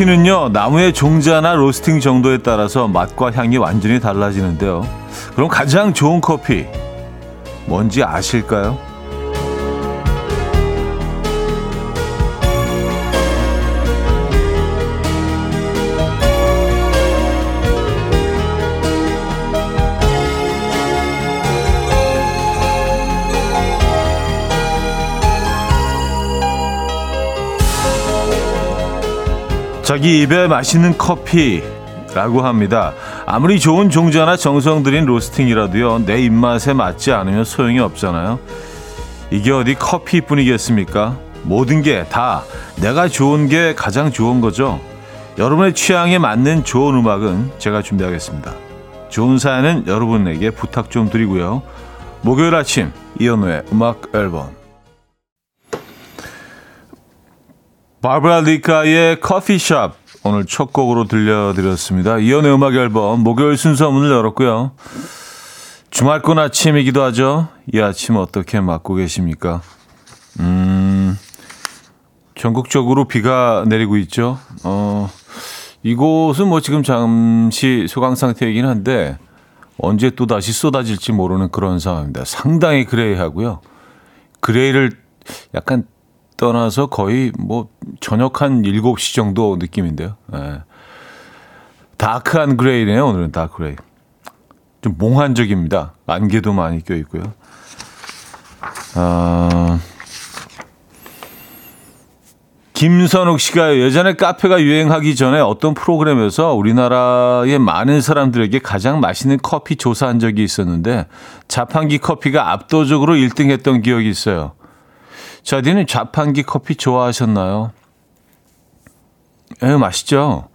커피는요, 나무의 종자나 로스팅 정도에 따라서 맛과 향이 완전히 달라지는데요. 그럼 가장 좋은 커피, 뭔지 아실까요? 자기 입에 맛있는 커피라고 합니다. 아무리 좋은 종자나 정성 들인 로스팅이라도요, 내 입맛에 맞지 않으면 소용이 없잖아요. 이게 어디 커피뿐이겠습니까? 모든 게 다 내가 좋은 게 가장 좋은 거죠. 여러분의 취향에 맞는 좋은 음악은 제가 준비하겠습니다. 좋은 사연은 여러분에게 부탁 좀 드리고요. 목요일 아침 이현우의 음악 앨범 바브라 리카의 커피숍 오늘 첫 곡으로 들려드렸습니다. 이연의 음악 앨범 목요일 순서 문을 열었고요. 주말권 아침이기도 하죠. 이 아침 어떻게 맞고 계십니까? 음, 전국적으로 비가 내리고 있죠. 어, 이곳은 뭐 지금 잠시 소강 상태이긴 한데 언제 또 다시 쏟아질지 모르는 그런 상황입니다. 상당히 그레이하고요. gray를 약간 떠나서 거의 뭐 저녁 한 7시 정도 느낌인데요. 네. dark한 gray네요. 오늘은 dark gray. 좀 몽환적입니다. 안개도 많이 껴 있고요. 아, 김선욱 씨가 예전에 카페가 유행하기 전에 어떤 프로그램에서 우리나라의 많은 사람들에게 가장 맛있는 커피 조사한 적이 있었는데 자판기 커피가 압도적으로 1등 했던 기억이 있어요. 자디는 자판기 커피 좋아하셨나요? 예, 맛있죠?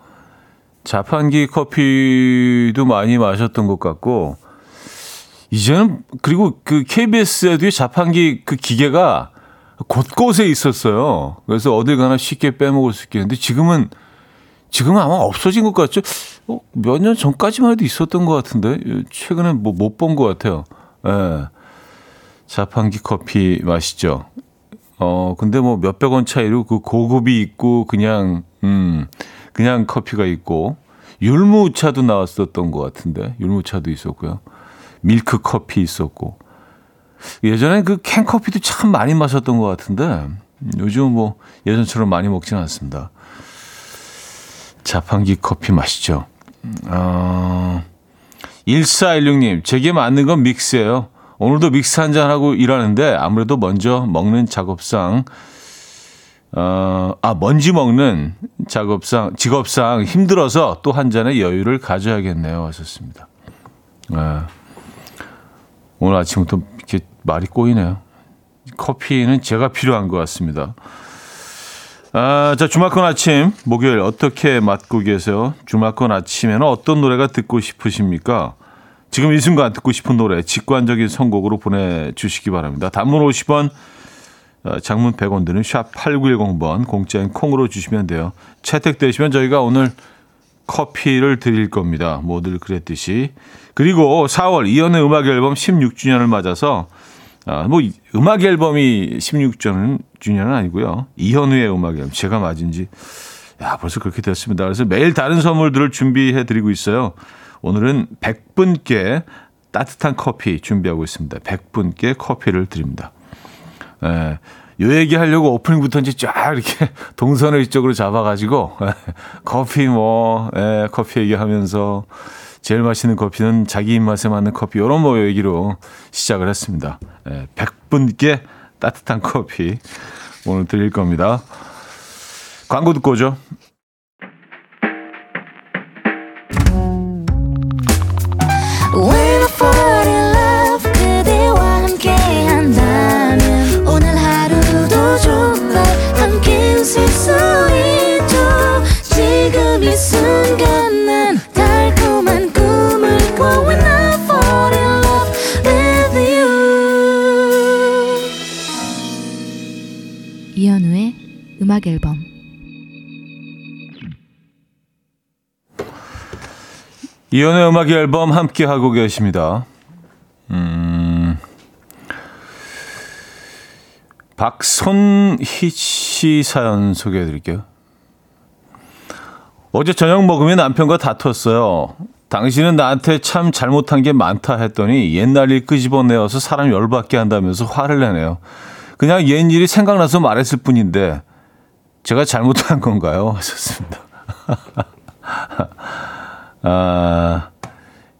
자판기 커피도 많이 마셨던 것 같고, 이제는, 그리고 그 KBS에도 자판기 그 기계가 곳곳에 있었어요. 그래서 어딜 가나 쉽게 빼먹을 수 있겠는데, 지금은, 지금은 아마 없어진 것 같죠? 어, 몇 년 전까지만 해도 있었던 것 같은데, 최근에 뭐 못 본 것 같아요. 예. 자판기 커피 맛있죠? 어, 근데 뭐 몇백 원 차이로 그 고급이 있고 그냥, 음, 그냥 커피가 있고 율무차도 나왔었던 것 같은데 율무차도 있었고요. 밀크 커피 있었고 예전에 그 캔커피도 참 많이 마셨던 것 같은데 요즘 뭐 예전처럼 많이 먹지는 않습니다. 자판기 커피 맛있죠. 어, 1416님, 제게 맞는 건 믹스예요. 오늘도 믹스 한잔 하고 일하는데 아무래도 먼저 먹는 작업상 어, 아, 먼지 먹는 작업상, 직업상 힘들어서 또 한 잔의 여유를 가져야겠네요. 하셨습니다. 아, 오늘 아침부터 이렇게 말이 꼬이네요. 커피는 제가 필요한 것 같습니다. 아, 자, 주말권 아침, 목요일 어떻게 맞고 계세요? 주말권 아침에는 어떤 노래가 듣고 싶으십니까? 지금 이 순간 듣고 싶은 노래 직관적인 선곡으로 보내주시기 바랍니다. 단문 50원, 어, 장문 100원 드는 샵 8910번 공짜인 콩으로 주시면 돼요. 채택되시면 저희가 오늘 커피를 드릴 겁니다. 모두 그랬듯이. 그리고 4월 이연의 음악 앨범 16주년을 맞아서 아, 뭐 음악 앨범이 16주년은 아니고요. 이현우의 음악 앨범 제가 맞은 지 야, 벌써 그렇게 됐습니다. 그래서 매일 다른 선물들을 준비해 드리고 있어요. 오늘은 100분께 따뜻한 커피 준비하고 있습니다. 100분께 커피를 드립니다. 예, 요 얘기 하려고 오프닝부터 이제 쫙 이렇게 동선을 이쪽으로 잡아가지고, 예, 커피 뭐, 예, 커피 얘기하면서 제일 맛있는 커피는 자기 입맛에 맞는 커피, 요런 뭐 얘기로 시작을 했습니다. 예, 100분께 따뜻한 커피 오늘 드릴 겁니다. 광고 듣고 오죠. 이연의 음악 앨범 함께 하고 계십니다. 음, 박손희 씨 사연 소개해 드릴게요. 어제 저녁 먹으면 남편과 다퉜어요. 당신은 나한테 참 잘못한 게 많다 했더니 옛날 일 끄집어내어서 사람 열받게 한다면서 화를 내네요. 그냥 옛 일이 생각나서 말했을 뿐인데 제가 잘못한 건가요? 하셨습니다. 아,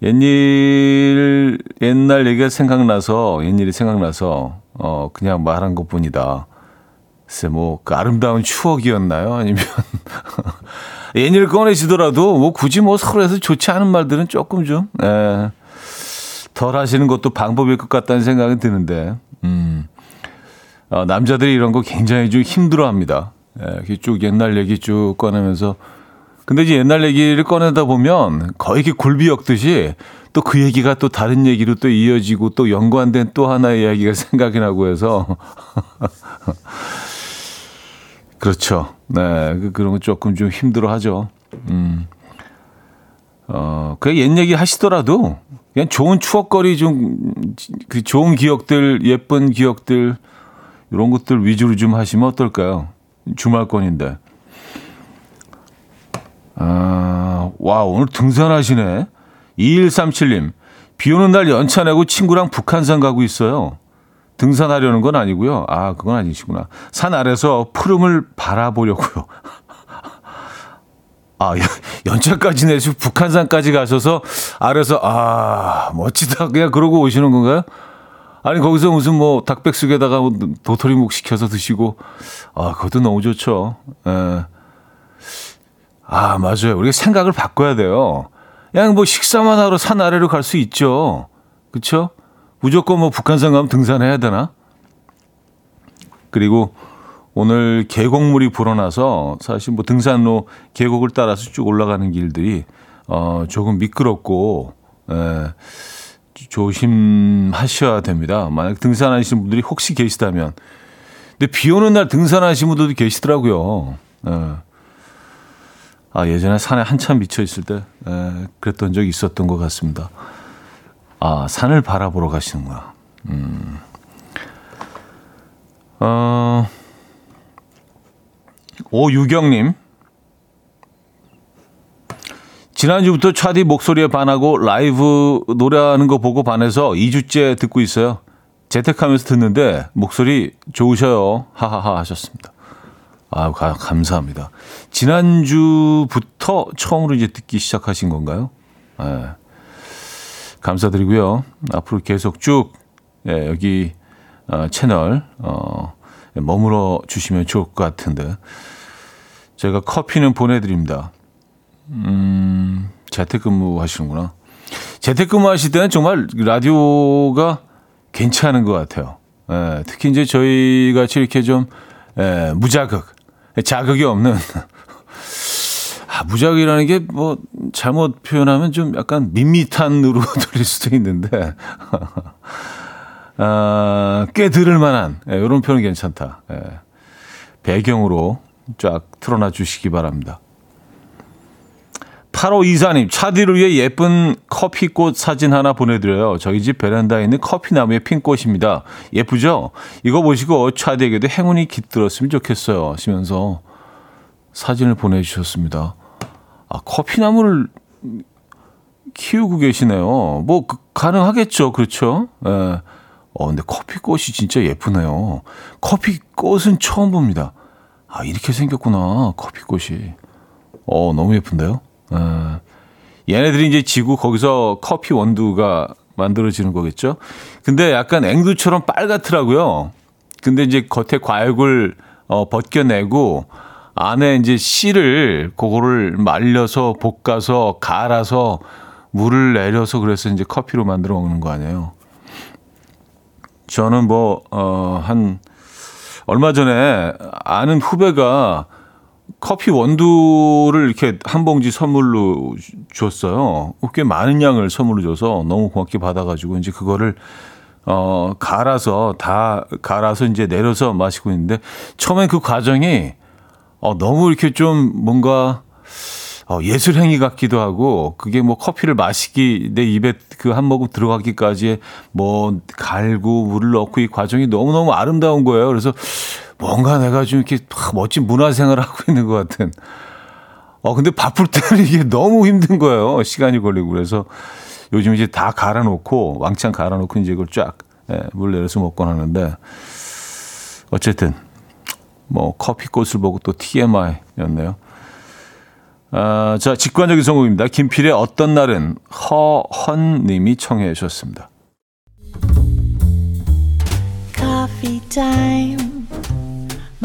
옛일, 옛날 얘기가 생각나서, 옛일이 생각나서, 어, 그냥 말한 것 뿐이다. 글쎄, 뭐, 그 아름다운 추억이었나요? 아니면, 옛일 꺼내시더라도, 뭐, 굳이 뭐 서로에서 좋지 않은 말들은 조금 좀, 예, 덜 하시는 것도 방법일 것 같다는 생각이 드는데, 음, 어, 남자들이 이런 거 굉장히 좀 힘들어 합니다. 예, 쭉 옛날 얘기 쭉 꺼내면서, 근데 이제 옛날 얘기를 꺼내다 보면 거의 이렇게 굴비 엮듯이 또 그 얘기가 또 다른 얘기로 또 이어지고 또 연관된 또 하나의 이야기가 생각이 나고 해서 그렇죠. 네. 그, 그런 거 조금 좀 힘들어 하죠. 음. 어, 그 옛 얘기 하시더라도 그냥 좋은 추억거리 좀, 그 좋은 기억들, 예쁜 기억들, 이런 것들 위주로 좀 하시면 어떨까요? 주말권인데. 아, 와, 오늘 등산하시네. 2137님, 비 오는 날 연차 내고 친구랑 북한산 가고 있어요. 등산하려는 건 아니고요. 아, 그건 아니시구나. 산 아래서 푸름을 바라보려고요. 아, 연차까지 내시고 북한산까지 가셔서 아래서, 아, 멋지다. 그냥 그러고 오시는 건가요? 아니, 거기서 무슨 뭐 닭백숙에다가 뭐 도토리묵 시켜서 드시고, 아, 그것도 너무 좋죠. 예. 아, 맞아요. 우리가 생각을 바꿔야 돼요. 그냥 뭐 식사만 하러 산 아래로 갈 수 있죠. 그쵸? 무조건 뭐 북한산 가면 등산해야 되나? 그리고 오늘 계곡물이 불어나서 사실 뭐 등산로 계곡을 따라서 쭉 올라가는 길들이 어 조금 미끄럽고 에, 조심하셔야 됩니다. 만약 등산하시는 분들이 혹시 계시다면 근데 비 오는 날 등산하시는 분들도 계시더라고요. 에. 아, 예전에 산에 한참 미쳐 있을 때 에, 그랬던 적이 있었던 것 같습니다. 아, 산을 바라보러 가시는구나. 음. 어, 오유경님. 지난주부터 차디 목소리에 반하고 라이브 노래하는 거 보고 반해서 2주째 듣고 있어요. 재택하면서 듣는데 목소리 좋으셔요. 하하하 하셨습니다. 아, 감사합니다. 지난주부터 처음으로 이제 듣기 시작하신 건가요? 네. 감사드리고요. 앞으로 계속 쭉 예, 여기 어, 채널 어, 머물러 주시면 좋을 것 같은데 제가 커피는 보내드립니다. 음, 재택근무 하시는구나. 재택근무 하실 때는 정말 라디오가 괜찮은 것 같아요. 예, 특히 이제 저희 같이 이렇게 좀 예, 무자극 자극이 없는 아, 무작이라는 게 뭐 잘못 표현하면 좀 약간 밋밋한으로 들릴 수도 있는데 아, 꽤 들을 만한 예, 이런 표현 괜찮다. 예, 배경으로 쫙 틀어놔 주시기 바랍니다. 8호 이사님, 차디를 위해 예쁜 커피꽃 사진 하나 보내드려요. 저희 집 베란다에 있는 커피나무의 핀꽃입니다. 예쁘죠? 이거 보시고 차디에게도 행운이 깃들었으면 좋겠어요. 하시면서 사진을 보내주셨습니다. 아, 커피나무를 키우고 계시네요. 뭐, 그, 가능하겠죠. 그렇죠? 예. 어, 근데 커피꽃이 진짜 예쁘네요. 커피꽃은 처음 봅니다. 아, 이렇게 생겼구나. 커피꽃이. 어, 너무 예쁜데요? 어, 얘네들이 이제 지구 거기서 커피 원두가 만들어지는 거겠죠. 근데 약간 앵두처럼 빨갛더라고요. 근데 이제 겉에 과육을 어, 벗겨내고 안에 이제 씨를 그거를 말려서 볶아서 갈아서 물을 내려서 그래서 이제 커피로 만들어 먹는 거 아니에요. 저는 뭐, 어, 한, 얼마 전에 아는 후배가 커피 원두를 이렇게 한 봉지 선물로 줬어요. 꽤 많은 양을 선물로 줘서 너무 고맙게 받아가지고 이제 그거를 어 갈아서 다 갈아서 이제 내려서 마시고 있는데 처음엔 그 과정이 어 너무 이렇게 좀 뭔가 어, 예술 행위 같기도 하고 그게 뭐 커피를 마시기 내 입에 그 한 모금 들어가기까지 뭐 갈고 물을 넣고 이 과정이 너무 너무 아름다운 거예요. 그래서 뭔가 내가 좀 이렇게 멋진 문화생활을 하고 있는 것 같은. 어, 근데 바쁠 때는 이게 너무 힘든 거예요. 시간이 걸리고. 그래서 요즘 이제 다 갈아놓고, 왕창 갈아놓고 이제 이걸 쫙, 예, 물 내려서 먹곤 하는데, 어쨌든, 뭐, 커피 꽃을 보고 또 TMI였네요. 아, 자, 직관적인 성공입니다. 김필의 어떤 날은 허헌 님이 청해 주셨습니다. Coffee time.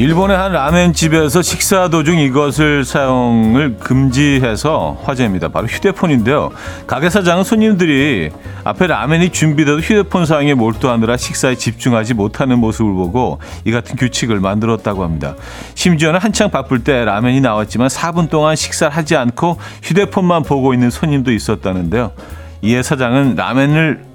일본의 한 라멘 집에서 식사 도중 이것을 사용을 금지해서 화제입니다. 바로 휴대폰인데요. 가게 사장은 손님들이 앞에 라멘이 준비돼도 휴대폰 사용에 몰두하느라 식사에 집중하지 못하는 모습을 보고 이 같은 규칙을 만들었다고 합니다. 심지어는 한창 바쁠 때 라멘이 나왔지만 4분 동안 식사를 하지 않고 휴대폰만 보고 있는 손님도 있었다는데요. 이에 사장은 라멘을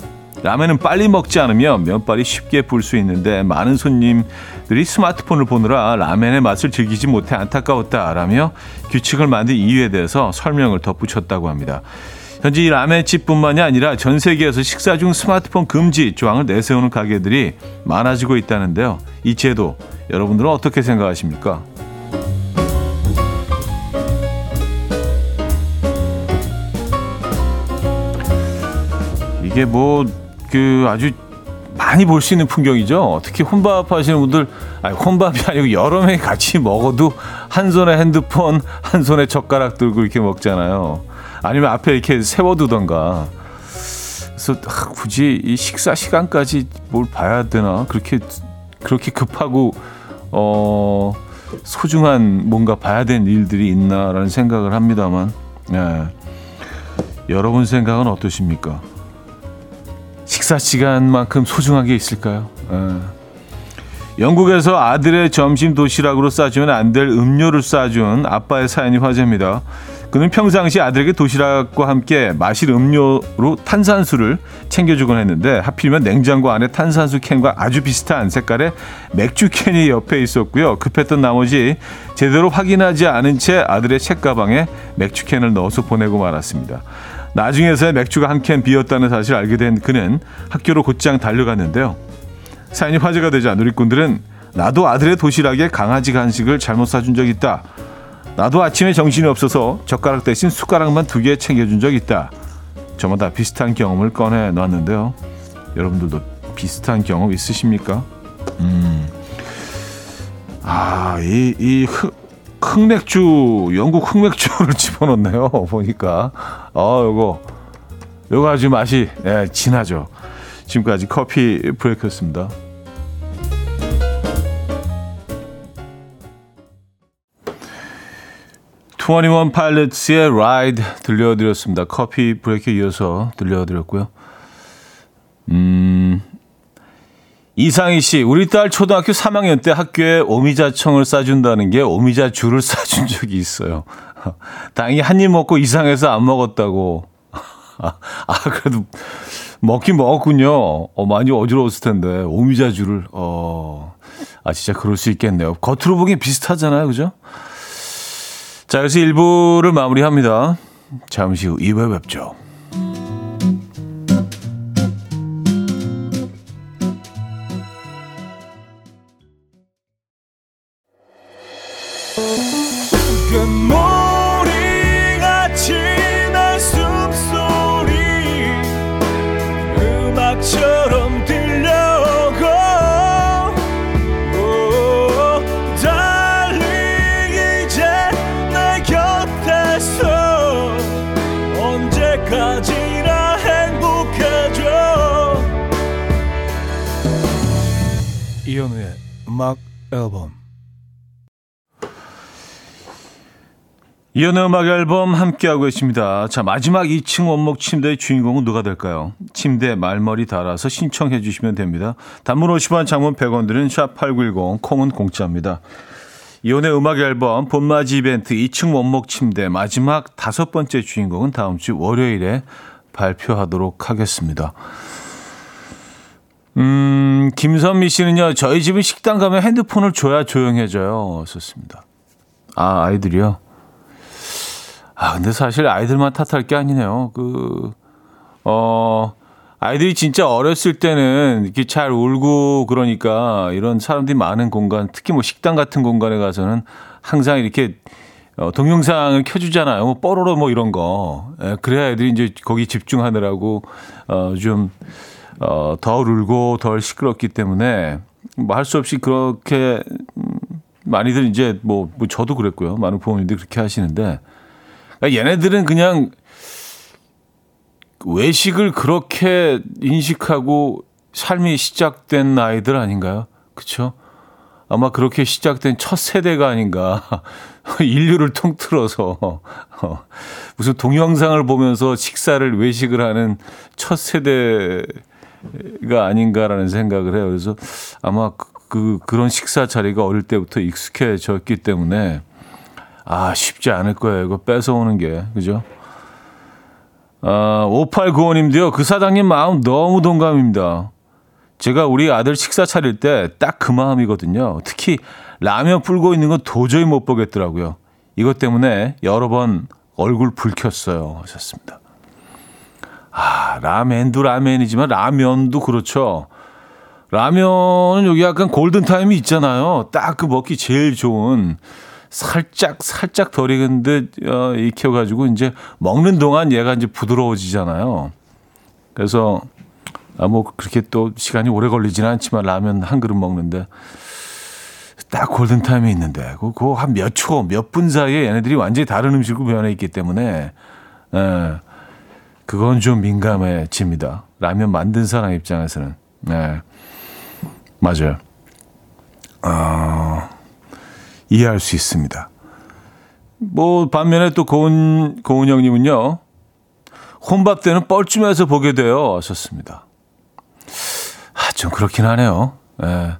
라면은 빨리 먹지 않으면 면발이 쉽게 불 수 있는데 많은 손님들이 스마트폰을 보느라 라면의 맛을 즐기지 못해 안타까웠다라며 규칙을 만든 이유에 대해서 설명을 덧붙였다고 합니다. 현재 이 라면집뿐만이 아니라 전 세계에서 식사 중 스마트폰 금지 조항을 내세우는 가게들이 많아지고 있다는데요. 이 제도 여러분들은 어떻게 생각하십니까? 이게 뭐 그 아주 많이 볼 수 있는 풍경이죠. 특히 혼밥 하시는 분들, 아니, 혼밥이 아니고 여러 명이 같이 먹어도 한 손에 핸드폰, 한 손에 젓가락 들고 이렇게 먹잖아요. 아니면 앞에 이렇게 세워두던가. 그래서 아, 굳이 이 식사 시간까지 뭘 봐야 되나? 그렇게, 그렇게 급하고, 어, 소중한 뭔가 봐야 되는 일들이 있나라는 생각을 합니다만, 예. 여러분 생각은 어떠십니까? 식사 시간만큼 소중한 게 있을까요? 에. 영국에서 아들의 점심 도시락으로 싸주면 안 될 음료를 싸준 아빠의 사연이 화제입니다. 그는 평상시 아들에게 도시락과 함께 마실 음료로 탄산수를 챙겨주곤 했는데 하필이면 냉장고 안에 탄산수 캔과 아주 비슷한 색깔의 맥주 캔이 옆에 있었고요. 급했던 나머지 제대로 확인하지 않은 채 아들의 책가방에 맥주 캔을 넣어서 보내고 말았습니다. 나중에서야 맥주가 한 캔 비었다는 사실을 알게 된 그는 학교로 곧장 달려갔는데요. 사연이 화제가 되자 누리꾼들은 나도 아들의 도시락에 강아지 간식을 잘못 사준 적 있다. 나도 아침에 정신이 없어서 젓가락 대신 숟가락만 두 개 챙겨준 적 있다. 저마다 비슷한 경험을 꺼내 놨는데요. 여러분들도 비슷한 경험 있으십니까? 음. 아, 이, 이 흑맥주, 영국 흑맥주를 집어넣네요. 보니까. 어, 요거, 요거 아주 맛이, 예, 진하죠. 지금까지 커피 브레이크였습니다. Twenty One Pilots의 Ride 들려드렸습니다. 커피 브레이크 이어서 들려드렸고요. 음, 이상희 씨, 우리 딸 초등학교 3학년 때 학교에 오미자청을 싸준다는 게 오미자주를 싸준 적이 있어요. 다행히 한입 먹고 이상해서 안 먹었다고. 아, 아, 그래도 먹긴 먹었군요. 어, 많이 어지러웠을 텐데. 오미자주를, 어, 아, 진짜 그럴 수 있겠네요. 겉으로 보기엔 비슷하잖아요. 그죠? 자, 그래서 1부를 마무리합니다. 잠시 후 2부 뵙죠. 음악 앨범 이연의 음악 앨범 함께하고 계십니다. 자, 마지막 2층 원목 침대의 주인공은 누가 될까요? 침대 말머리 달아서 신청해 주시면 됩니다. 단문 50원, 장문 100원 드는 샵8910, 콩은 공짜입니다. 이혼의 음악 앨범 봄맞이 이벤트 2층 원목 침대 마지막 다섯 번째 주인공은 다음 주 월요일에 발표하도록 하겠습니다. 음, 김선미 씨는요, 저희 집은 식당 가면 핸드폰을 줘야 조용해져요. 썼습니다. 아, 아이들이요? 아, 근데 사실 아이들만 탓할 게 아니네요. 그, 어, 아이들이 진짜 어렸을 때는 이렇게 잘 울고 그러니까 이런 사람들이 많은 공간, 특히 뭐 식당 같은 공간에 가서는 항상 이렇게 어, 동영상을 켜주잖아요. 뭐 뽀로로 뭐 이런 거. 예, 그래야 애들이 이제 거기 집중하느라고 어, 좀 어, 덜 울고 덜 시끄럽기 때문에 뭐 할 수 없이 그렇게 음, 많이들 이제 뭐, 뭐 저도 그랬고요. 많은 부모님들이 그렇게 하시는데 그러니까 얘네들은 그냥 외식을 그렇게 인식하고 삶이 시작된 아이들 아닌가요? 그렇죠? 아마 그렇게 시작된 첫 세대가 아닌가. 인류를 통틀어서 어, 무슨 동영상을 보면서 식사를 외식을 하는 첫 세대 가 아닌가라는 생각을 해요. 그래서 아마 그, 그 그런 식사 자리가 어릴 때부터 익숙해졌기 때문에 아 쉽지 않을 거예요. 이거 뺏어오는 게 그죠? 아, 5895님도요. 그 사장님 마음 너무 동감입니다. 제가 우리 아들 식사 차릴 때 딱 그 마음이거든요. 특히 라면 불고 있는 건 도저히 못 보겠더라고요. 이것 때문에 여러 번 얼굴 붉혔어요. 하셨습니다. 아, 라멘도 라멘이지만 라면도 그렇죠. 라면은 여기 약간 골든타임이 있잖아요. 딱 그 먹기 제일 좋은 살짝 살짝 덜 익은 듯 어, 익혀가지고 이제 먹는 동안 얘가 이제 부드러워지잖아요. 그래서 아, 뭐 그렇게 또 시간이 오래 걸리지는 않지만 라면 한 그릇 먹는데 딱 골든 타임이 있는데 그거 한 몇 초, 몇 분 사이에 얘네들이 완전히 다른 음식으로 변해 있기 때문에 에, 예, 그건 좀 민감해집니다. 라면 만든 사람 입장에서는 네, 맞아요. 어, 이해할 수 있습니다. 뭐 반면에 또 고은 고은 형님은요 혼밥 때는 뻘쭘해서 보게 되어 하셨습니다. 아, 좀 그렇긴 하네요. 예.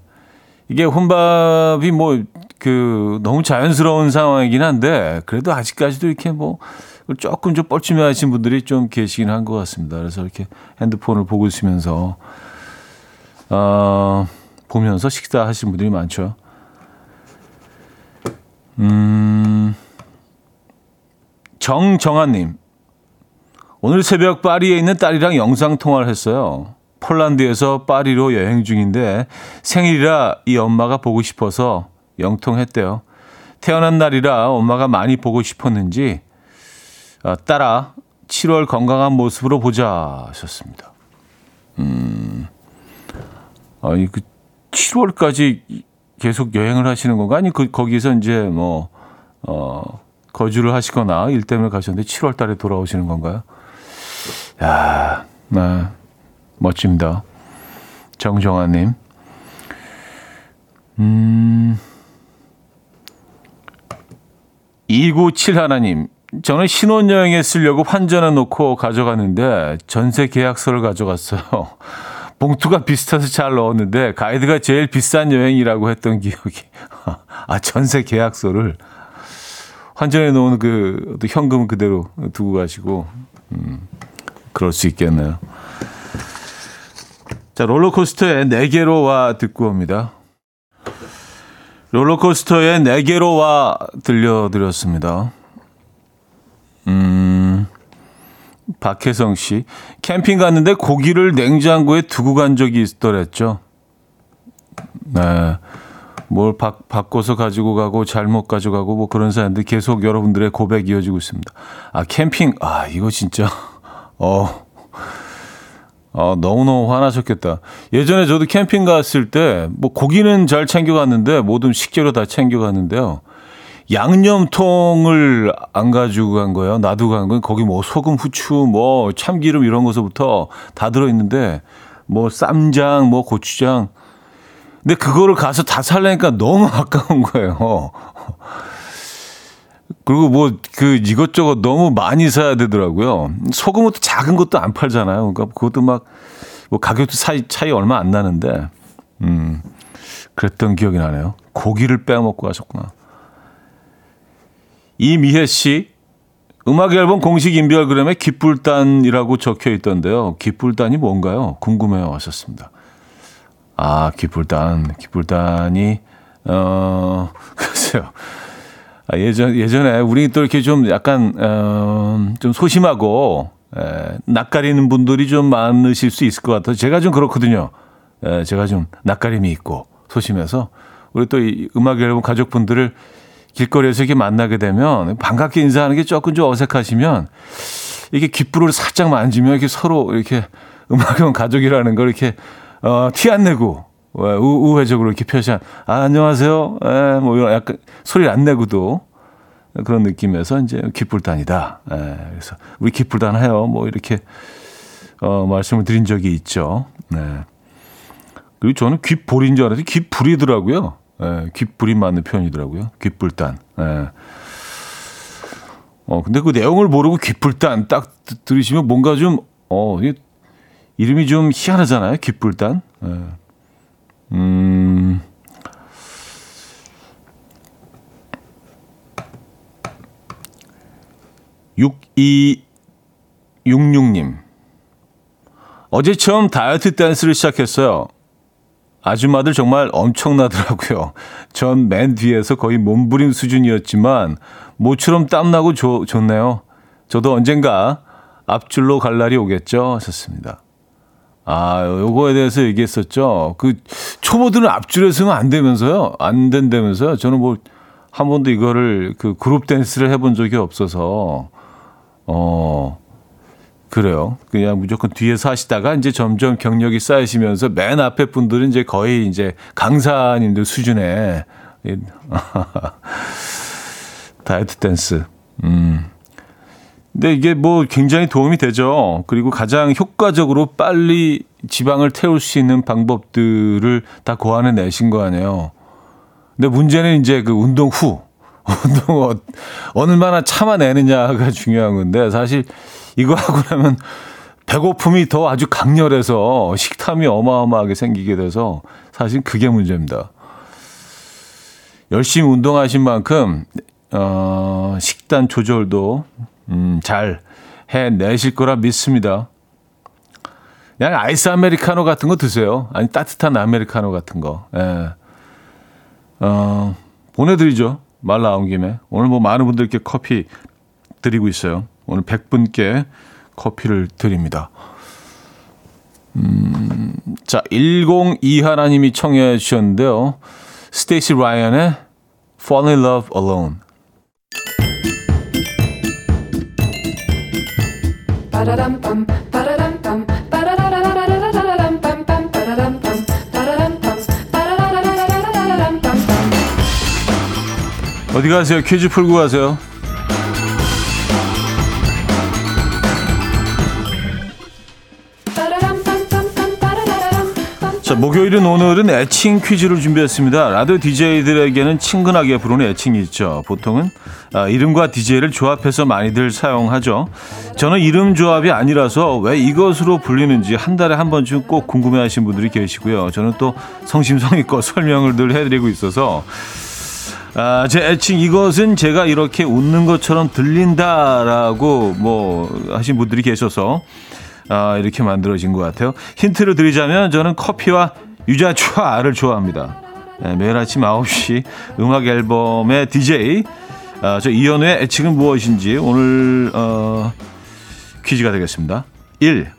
이게 혼밥이 뭐, 그, 너무 자연스러운 상황이긴 한데, 그래도 아직까지도 이렇게 뭐, 조금 좀 뻘쭘해 하신 분들이 좀 계시긴 한 것 같습니다. 그래서 이렇게 핸드폰을 보고 있으면서, 어, 보면서 식사하시는 분들이 많죠. 음, 정정아님. 오늘 새벽 파리에 있는 딸이랑 영상통화를 했어요. 폴란드에서 파리로 여행 중인데 생일이라 이 엄마가 보고 싶어서 영통했대요. 태어난 날이라 엄마가 많이 보고 싶었는지 아, 따라 7월 건강한 모습으로 보자 하셨습니다. 음, 아니 그 7월까지 계속 여행을 하시는 건가? 아니 그 거기서 이제 뭐 어, 거주를 하시거나 일 때문에 가셨는데 7월 달에 돌아오시는 건가요? 야, 네. 멋집니다. 정정아님. 음, 297 하나님. 저는 신혼여행에 쓰려고 환전해 놓고 가져갔는데 전세 계약서를 가져갔어요. 봉투가 비슷해서 잘 넣었는데 가이드가 제일 비싼 여행이라고 했던 기억이. 아, 전세 계약서를 환전해 놓은 그 현금 그대로 두고 가시고, 음, 그럴 수 있겠네요. 자, 롤러코스터의 네 개로 와 듣고 옵니다. 롤러코스터의 네 개로 와 들려드렸습니다. 음, 박혜성 씨. 캠핑 갔는데 고기를 냉장고에 두고 간 적이 있더랬죠. 네. 뭘 바, 바꿔서 가지고 가고 잘못 가져가고 뭐 그런 사연들 계속 여러분들의 고백 이어지고 있습니다. 아, 캠핑. 아, 이거 진짜. 어. 어, 너무너무 화나셨겠다. 예전에 저도 캠핑 갔을 때, 뭐, 고기는 잘 챙겨갔는데, 모든 식재료 다 챙겨갔는데요. 양념통을 안 가지고 간 거예요. 놔두고 간 건, 거기 뭐, 소금, 후추, 뭐, 참기름 이런 것부터 다 들어있는데, 뭐, 쌈장, 뭐, 고추장. 근데 그거를 가서 다 살려니까 너무 아까운 거예요. 그리고 뭐 그 이것저것 너무 많이 사야 되더라고요. 소금은 또 작은 것도 안 팔잖아요. 그러니까 그것도 막 뭐 가격도 차이 차이 얼마 안 나는데 음 그랬던 기억이 나네요. 고기를 빼먹고 가셨구나. 이미혜 씨, 음악 앨범 공식 인별그램에 깃불단이라고 적혀 있던데요. 깃불단이 뭔가요? 궁금해요. 하셨습니다. 아, 깃불단. 깃불단이, 어, 글쎄요. 아, 예전, 예전에 우리 또 이렇게 좀 약간, 어, 좀 소심하고, 에, 낯가리는 분들이 좀 많으실 수 있을 것 같아요. 제가 좀 그렇거든요. 에, 제가 좀 낯가림이 있고 소심해서 우리 또 이 음악 앨범 가족분들을 길거리에서 이렇게 만나게 되면 반갑게 인사하는 게 조금 좀 어색하시면 이게 귓불을 살짝 만지면 이렇게 서로 이렇게 음악 앨범 가족이라는 걸 이렇게 어, 티 안 내고 우, 우회적으로 이렇게 표시한 아, 안녕하세요. 에, 뭐 이런 약간 소리를 안 내고도 그런 느낌에서 이제 깃불단이다. 예, 그래서 우리 깃불단 해요. 뭐 이렇게 어, 말씀을 드린 적이 있죠. 네. 그리고 저는 귓볼인 줄 알았더니 귓불이더라고요. 예, 귓불이 맞는 표현이더라고요. 귓불단. 예. 어, 근데 그 내용을 모르고 귓불단 딱 들으시면 뭔가 좀, 어, 이름이 좀 희한하잖아요. 귓불단. 예. 음, 6266님. 어제 처음 다이어트 댄스를 시작했어요. 아줌마들 정말 엄청나더라고요. 전 맨 뒤에서 거의 몸부림 수준이었지만 모처럼 땀나고 좋, 좋네요. 저도 언젠가 앞줄로 갈 날이 오겠죠. 하셨습니다. 아, 요거에 대해서 얘기했었죠. 그 초보들은 앞줄에 서는 안 되면서요. 안 된다면서요. 저는 뭐 한 번도 이거를 그 그룹 댄스를 해본 적이 없어서 어, 그래요. 그냥 무조건 뒤에서 하시다가 이제 점점 경력이 쌓이시면서 맨 앞에 분들은 이제 거의 이제 강사님들 수준의 다이어트 댄스. 음. 근데 이게 뭐 굉장히 도움이 되죠. 그리고 가장 효과적으로 빨리 지방을 태울 수 있는 방법들을 다 고안해 내신 거 아니에요. 근데 문제는 이제 그 운동 후. 운동 얼마나 참아내느냐가 중요한 건데 사실 이거 하고 나면 배고픔이 더 아주 강렬해서 식탐이 어마어마하게 생기게 돼서 사실 그게 문제입니다. 열심히 운동하신 만큼 어, 식단 조절도 음, 잘 해내실 거라 믿습니다. 그냥 아이스 아메리카노 같은 거 드세요. 아니 따뜻한 아메리카노 같은 거. 예. 어, 보내드리죠. 말 나온 김에 오늘 뭐 많은 분들께 커피 드리고 있어요. 오늘 100분께 커피를 드립니다. 음, 자, 102 하나님이 청해 주셨는데요. 스테이시 라이언의 Fall in Love Alone. 어디 가세요? 퀴즈 풀고 가세요. 자, 목요일은 오늘은 애칭 퀴즈를 준비했습니다. 라디오 DJ들에게는 친근하게 부르는 애칭이 있죠. 보통은 아, 이름과 DJ를 조합해서 많이들 사용하죠. 저는 이름 조합이 아니라서 왜 이것으로 불리는지 한 달에 한 번쯤 꼭 궁금해하시는 분들이 계시고요. 저는 또 성심성의껏 설명을 늘 해드리고 있어서 아, 제 애칭 이것은 제가 이렇게 웃는 것처럼 들린다라고 뭐 하신 분들이 계셔서 아, 이렇게 만들어진 것 같아요. 힌트를 드리자면 저는 커피와 알을 좋아합니다. 네, 매일 아침 9시 음악 앨범의 DJ 아, 저 이현우의 애칭은 무엇인지 오늘 어, 퀴즈가 되겠습니다. 1.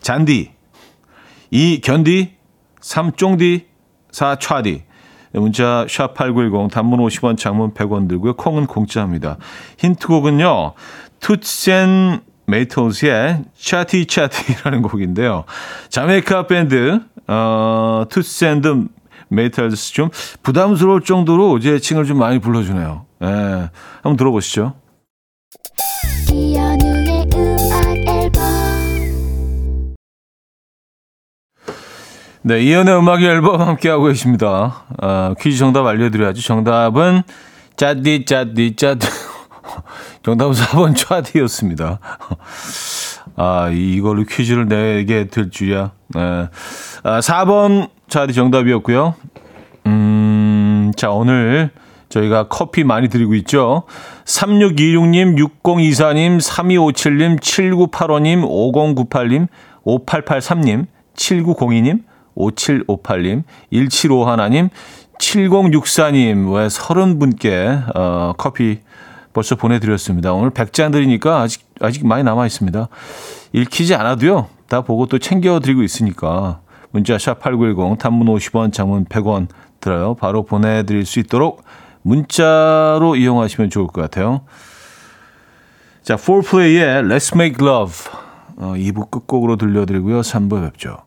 잔디 2. 견디 3. 쫑디 4. 촤디 문자 샵8910 단문 50원 장문 100원 들고요. 콩은 공짜입니다. 힌트곡은요. 투센 메이토스의 차티 차티라는 곡인데요. 자메이카 밴드 어, Toots and the Maytals 좀 부담스러울 정도로 제 칭을 좀 많이 불러주네요. 예, 한번 들어보시죠. 네, 이연의 음악 앨범 함께하고 계십니다. 어, 퀴즈 정답 알려드려야죠. 정답은 짜디 짜디 짜디 정답은 4번 차디였습니다. 아, 이걸로 퀴즈를 내게 될 줄이야. 네. 아, 4번 차디 정답이었고요. 음, 자, 오늘 저희가 커피 많이 드리고 있죠. 3626님, 6024님, 3257님, 7985님, 5098님, 5883님, 7902님, 5758님, 1751님, 7064님, 왜 30분께, 어, 커피 벌써 보내드렸습니다. 오늘 100잔 드리니까 아직, 아직 많이 남아있습니다. 읽히지 않아도요, 다 보고 또 챙겨드리고 있으니까. 문자 샵8910, 단문 50원, 장문 100원 들어요. 바로 보내드릴 수 있도록 문자로 이용하시면 좋을 것 같아요. 자, 4플레이의 Let's Make Love 어, 2부 끝곡으로 들려드리고요. 3부 뵙죠.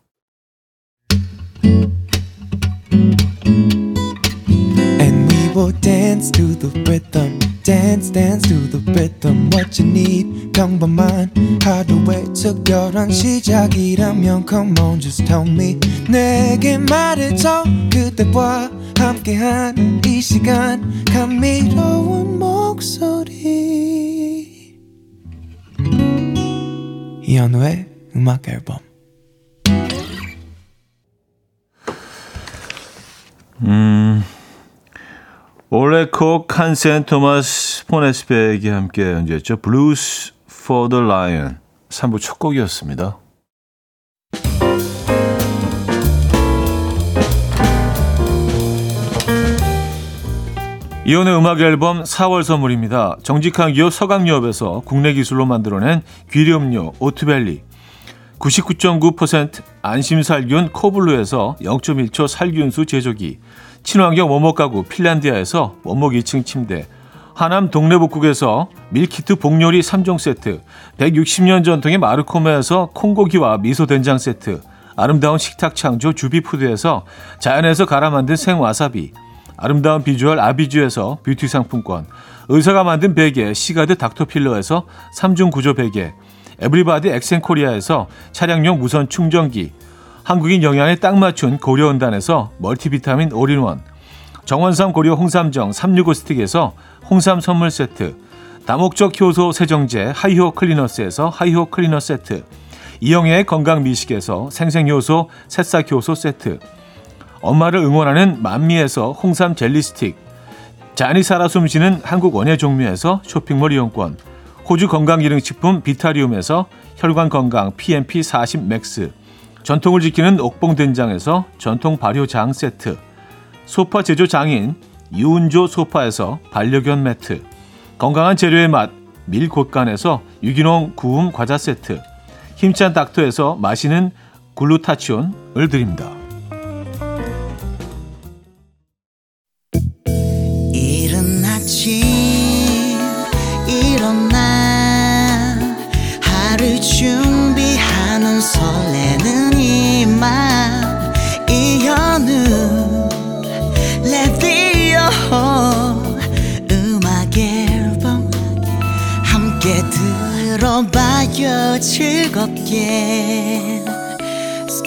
Will dance to the rhythm dance dance to the rhythm what you need 평범한 하루의 특별한 시작이라면 come on just tell me 내게 말해줘 그대와 함께한 이 시간 감미로운 목소리 이현우의 음악 앨범 올레코 칸센 토마스 포네스백이 함께 연주했죠. For the Lion 3부 첫 곡이었습니다. 이혼의 음악 앨범 4월 선물입니다. 정직한 기업 서강유업에서 국내 기술로 만들어낸 귀리음료 오트벨리 99.9% 안심살균 코블루에서 0.1초 살균수 제조기 친환경 원목 가구 핀란디아에서 원목 2층 침대 하남 동래북국에서 밀키트 복요리 3종 세트 160년 전통의 마르코메에서 콩고기와 미소된장 세트 아름다운 식탁 창조 주비푸드에서 자연에서 갈아 만든 생와사비 아름다운 비주얼 아비주에서 뷰티 상품권 의사가 만든 베개 시가드 닥터필러에서 3중 구조 베개 에브리바디 엑센코리아에서 차량용 무선 충전기 한국인 영양에 딱 맞춘 고려원단에서 멀티비타민 올인원 정원삼 고려 홍삼정 365 스틱에서 홍삼 선물 세트 다목적 효소 세정제 하이호 클리너스에서 하이호 클리너 세트 이영애의 건강 미식에서 생생효소 새싹효소 세트 엄마를 응원하는 만미에서 홍삼 젤리 스틱 자연이 살아 숨쉬는 한국 원예 종묘에서 쇼핑몰 이용권 호주 건강기능식품 비타리움에서 혈관 건강 PMP 40 Max, 전통을 지키는 옥봉된장에서 전통 발효장 세트, 소파 제조 장인 유운조 소파에서 반려견 매트, 건강한 재료의 맛 밀곳간에서 유기농 구움 과자 세트, 힘찬 닥터에서 마시는 글루타치온을 드립니다.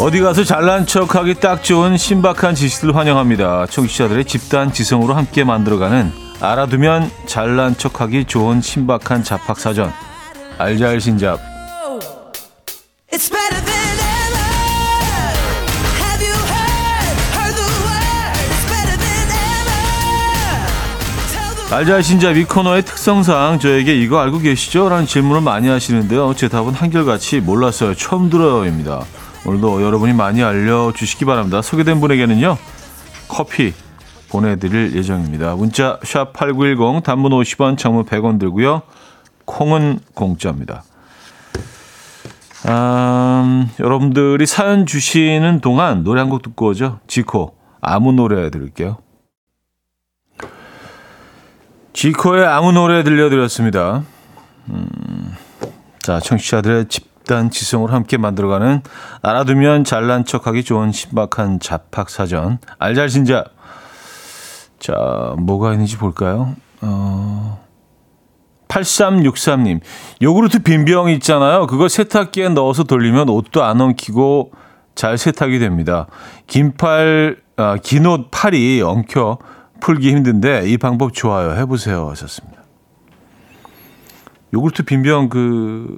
어디 가서 잘난 척하기 딱 좋은 신박한 지식들 환영합니다. 청취자들의 집단 지성으로 함께 만들어가는 알아두면 잘난 척하기 좋은 신박한 잡학사전 알잘신잡 알잘신잡 이 코너의 특성상 저에게 이거 알고 계시죠? 라는 질문을 많이 하시는데요. 제 답은 한결같이 몰랐어요. 처음 들어요입니다. 오늘도 여러분이 많이 알려주시기 바랍니다. 소개된 분에게는요. 커피 보내드릴 예정입니다. 문자 샵8910 단문 50원 장문 100원 들고요. 콩은 공짜입니다. 음, 여러분들이 사연 주시는 동안 노래 한 곡 듣고 오죠. 지코 아무 노래 들을게요. 지코의 아무 노래 들려드렸습니다. 음, 자, 청취자들의 집 단 지성으로 함께 만들어가는 알아두면 잘난 척하기 좋은 신박한 잡학사전 알잘신잡. 자, 뭐가 있는지 볼까요? 어, 8363님, 요구르트 빈병 있잖아요. 그거 세탁기에 넣어서 돌리면 옷도 안 엉키고 잘 세탁이 됩니다. 긴팔, 아, 긴옷 팔이 엉켜 풀기 힘든데 이 방법 좋아요. 해보세요. 하셨습니다. 요구르트 빈병 그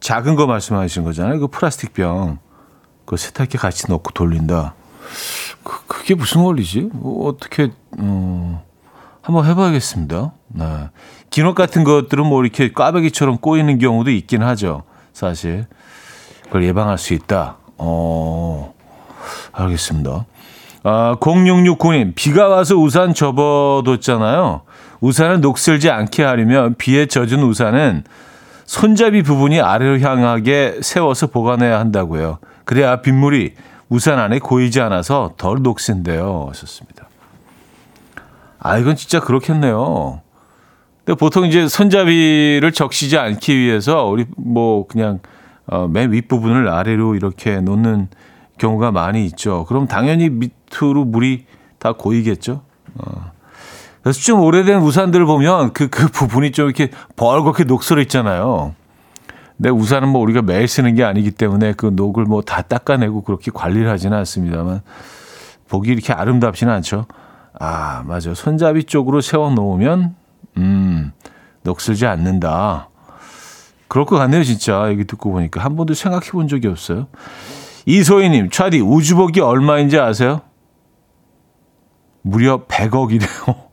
작은 거 말씀하시는 거잖아요. 그 플라스틱 병. 그 세탁기 같이 넣고 돌린다. 그, 그게 무슨 원리지? 뭐 어떻게, 어, 한번 해봐야겠습니다. 네. 긴옷 같은 것들은 뭐 이렇게 꽈배기처럼 꼬이는 경우도 있긴 하죠. 사실. 그걸 예방할 수 있다. 어, 알겠습니다. 아, 0669님, 비가 와서 우산 접어뒀잖아요. 우산을 녹슬지 않게 하려면 비에 젖은 우산은 손잡이 부분이 아래로 향하게 세워서 보관해야 한다고요. 그래야 빗물이 우산 안에 고이지 않아서 덜 녹슨데요. 하셨습니다. 아, 이건 진짜 그렇겠네요. 근데 보통 이제 손잡이를 적시지 않기 위해서 우리 뭐 그냥 어, 맨 윗부분을 아래로 이렇게 놓는 경우가 많이 있죠. 그럼 당연히 밑으로 물이 다 고이겠죠. 어. 그래서 좀 오래된 우산들을 보면 그, 그 부분이 좀 이렇게 벌겋게 녹슬어 있잖아요. 근데 우산은 뭐 우리가 매일 쓰는 게 아니기 때문에 그 녹을 뭐 다 닦아내고 그렇게 관리를 하지는 않습니다만 보기 이렇게 아름답지는 않죠. 아, 맞아. 손잡이 쪽으로 세워 놓으면, 음, 녹슬지 않는다. 그럴 것 같네요, 진짜. 얘기 듣고 보니까. 한 번도 생각해 본 적이 없어요. 이소희님, 차디, 우주복이 얼마인지 아세요? 무려 100억이래요.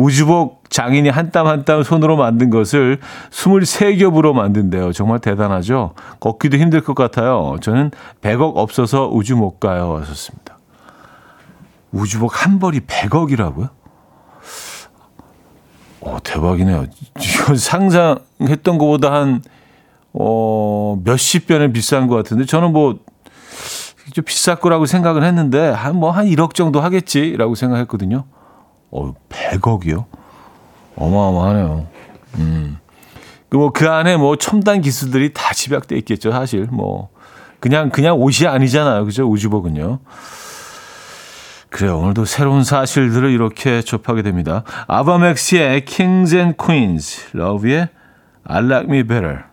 우주복 장인이 한 땀 한 땀 손으로 만든 것을 23겹으로 만든대요. 정말 대단하죠? 걷기도 힘들 것 같아요. 저는 100억 없어서 우주 못 가요. 하셨습니다. 우주복 한 벌이 100억이라고요? 어, 대박이네요. 이건 상상했던 것보다 한, 어, 몇십 배는 비싼 것 같은데, 저는 뭐, 좀 비쌀 거라고 생각을 했는데, 한, 뭐, 한 1억 정도 하겠지라고 생각했거든요. 어, 100억이요? 어마어마하네요. 음. 그 뭐, 그 안에 뭐, 첨단 기술들이 다 집약돼 있겠죠, 사실. 뭐, 그냥, 그냥 옷이 아니잖아요. 그죠? 우주복은요. 그래요. 오늘도 새로운 사실들을 이렇게 접하게 됩니다. 아바맥스의 Kings and Queens, 러브의 I Like Me Better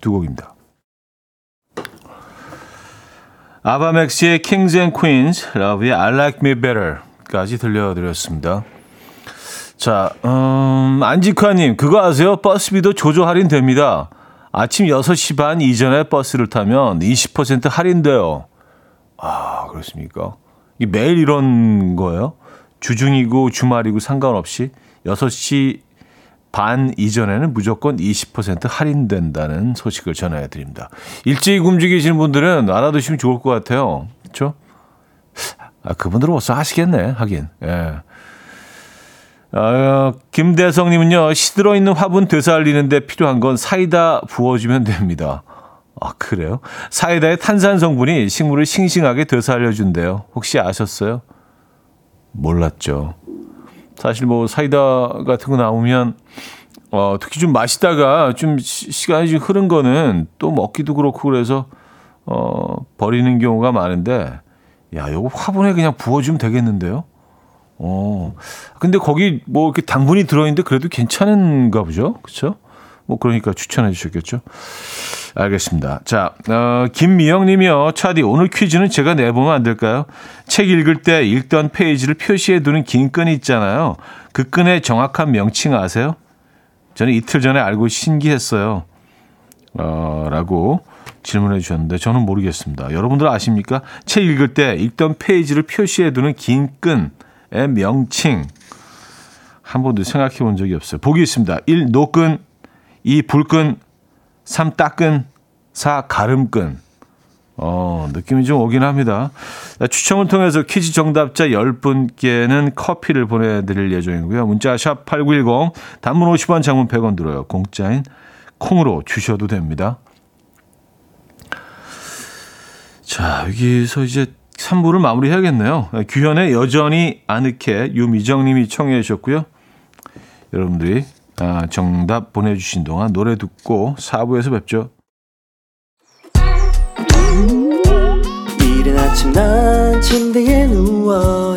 두 곡입니다. 아바맥스의 Kings and Queens, 러브의 I Like Me Better까지 들려드렸습니다. 자, 음, 안지카님, 그거 아세요? 버스비도 조조 할인 됩니다. 아침 6시 반 이전에 버스를 타면 20% 할인돼요. 아, 그렇습니까? 이 매일 이런 거예요. 주중이고 주말이고 상관없이 6시 반 이전에는 무조건 20% 할인된다는 소식을 전해 드립니다. 일찍 움직이시는 분들은 알아두시면 좋을 것 같아요. 그렇죠? 아, 그분들은 어서 하시겠네, 하긴. 예. 어, 김대성님은요, 시들어 있는 화분 되살리는데 필요한 건 사이다 부어주면 됩니다. 아, 그래요? 사이다의 탄산 성분이 식물을 싱싱하게 되살려준대요. 혹시 아셨어요? 몰랐죠. 사실 뭐 사이다 같은 거 나오면 어, 특히 좀 마시다가 좀 시, 시간이 좀 흐른 거는 또 먹기도 그렇고 그래서 어, 버리는 경우가 많은데 야, 요거 화분에 그냥 부어 주면 되겠는데요? 어. 근데 거기 뭐 이렇게 당분이 들어있는데 그래도 괜찮은가 보죠? 그쵸? 뭐 그러니까 추천해 주셨겠죠? 알겠습니다. 자, 어, 김미영 님이요. 차디, 오늘 퀴즈는 제가 내보면 안 될까요? 책 읽을 때 읽던 페이지를 표시해 두는 긴 끈이 있잖아요. 그 끈의 정확한 명칭 아세요? 저는 이틀 전에 알고 신기했어요. 어, 라고 질문해 주셨는데 저는 모르겠습니다. 여러분들 아십니까? 책 읽을 때 읽던 페이지를 표시해 두는 긴 끈의 명칭. 한 번도 생각해 본 적이 없어요. 보기 있습니다. 1. 노끈 2. 불끈 3. 따끈 4. 가름끈 어, 느낌이 좀 오긴 합니다. 추첨을 통해서 퀴즈 정답자 10분께는 커피를 보내드릴 예정이고요. 문자 샵 8910, 단문 50원, 장문 100원 들어요. 공짜인 콩으로 주셔도 됩니다. 자, 여기서 이제 3부를 마무리해야겠네요. 규현의 여전히 아늑해 유미정 님이 청해 주셨고요. 여러분들이 아, 정답 보내주신 동안 노래 듣고 4부에서 뵙죠. 이른 아침 난 침대에 누워